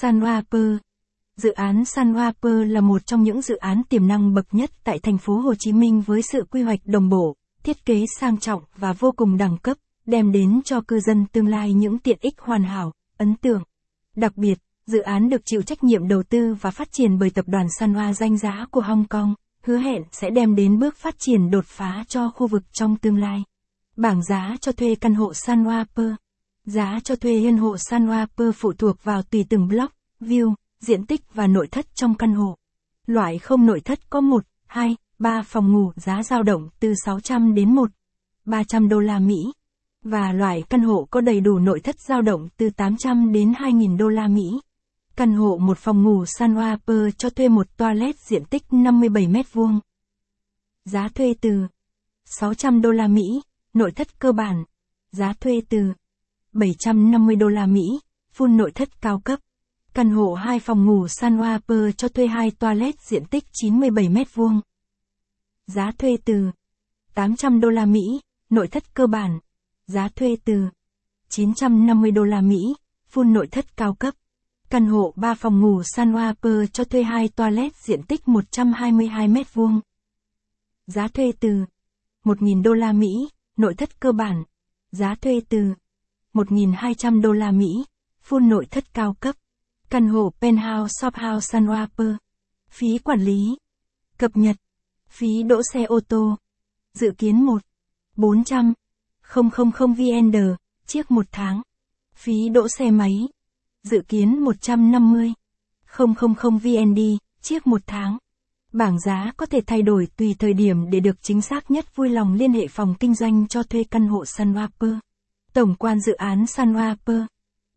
Sunwapper Dự án Sunwapper là một trong những dự án tiềm năng bậc nhất tại thành phố Hồ Chí Minh với sự quy hoạch đồng bộ, thiết kế sang trọng và vô cùng đẳng cấp, đem đến cho cư dân tương lai những tiện ích hoàn hảo, ấn tượng. Đặc biệt, dự án được chịu trách nhiệm đầu tư và phát triển bởi tập đoàn Sanwa danh giá của Hong Kong, hứa hẹn sẽ đem đến bước phát triển đột phá cho khu vực trong tương lai. Bảng giá cho thuê căn hộ Sunwapper Giá cho thuê hiên hộ Sunwapper phụ thuộc vào tùy từng block, view, diện tích và nội thất trong căn hộ. Loại không nội thất có 1, 2, 3 phòng ngủ giá dao động từ 600 đến 1, 300 đô la Mỹ. Và loại căn hộ có đầy đủ nội thất dao động từ 800 đến 2.000 đô la Mỹ. Căn hộ một phòng ngủ Sunwapper cho thuê một toilet diện tích 57 mét vuông. Giá thuê từ 600 đô la Mỹ, nội thất cơ bản. Giá thuê từ 750 đô la Mỹ, full nội thất cao cấp. Căn hộ 2 phòng ngủ San Sunwapper cho thuê 2 toilet diện tích 97 mét vuông. Giá thuê từ 800 đô la Mỹ, nội thất cơ bản. Giá thuê từ 950 đô la Mỹ, full nội thất cao cấp. Căn hộ 3 phòng ngủ San Sunwapper cho thuê 2 toilet diện tích 122 mét vuông. Giá thuê từ 1.000 đô la Mỹ, nội thất cơ bản. Giá thuê từ 1.200 đô la Mỹ, full nội thất cao cấp. Căn hộ Penthouse Shophouse Sunwapper. Phí quản lý. Cập nhật. Phí đỗ xe ô tô. Dự kiến 1. 400. 000 VND, chiếc một tháng. Phí đỗ xe máy. Dự kiến 150. 000 VND, chiếc một tháng. Bảng giá có thể thay đổi tùy thời điểm để được chính xác nhất vui lòng liên hệ phòng kinh doanh cho thuê căn hộ Sunwapper. Tổng quan dự án Sunwapper.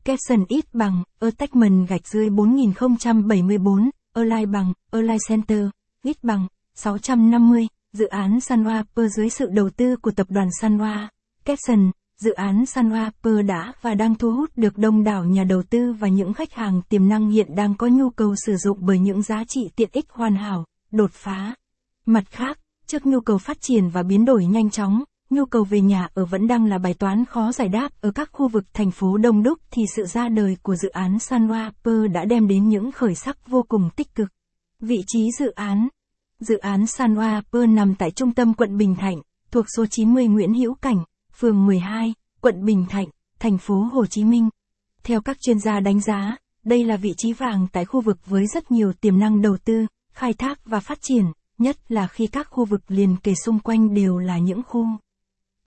Capson ít bằng, Attachment gạch dưới 4074, Align bằng, Align Center, ít bằng, 650, dự án Sunwapper dưới sự đầu tư của tập đoàn Sunwa. Capson, dự án Sunwapper đã và đang thu hút được đông đảo nhà đầu tư và những khách hàng tiềm năng hiện đang có nhu cầu sử dụng bởi những giá trị tiện ích hoàn hảo, đột phá. Mặt khác, trước nhu cầu phát triển và biến đổi nhanh chóng, nhu cầu về nhà ở vẫn đang là bài toán khó giải đáp ở các khu vực thành phố đông đúc thì sự ra đời của dự án Sunwapper đã đem đến những khởi sắc vô cùng tích cực. Vị trí dự án Dự án Sunwapper nằm tại trung tâm quận Bình Thạnh, thuộc số 90 Nguyễn Hữu Cảnh, phường 12, quận Bình Thạnh, thành phố Hồ Chí Minh. Theo các chuyên gia đánh giá, đây là vị trí vàng tại khu vực với rất nhiều tiềm năng đầu tư, khai thác và phát triển, nhất là khi các khu vực liền kề xung quanh đều là những khu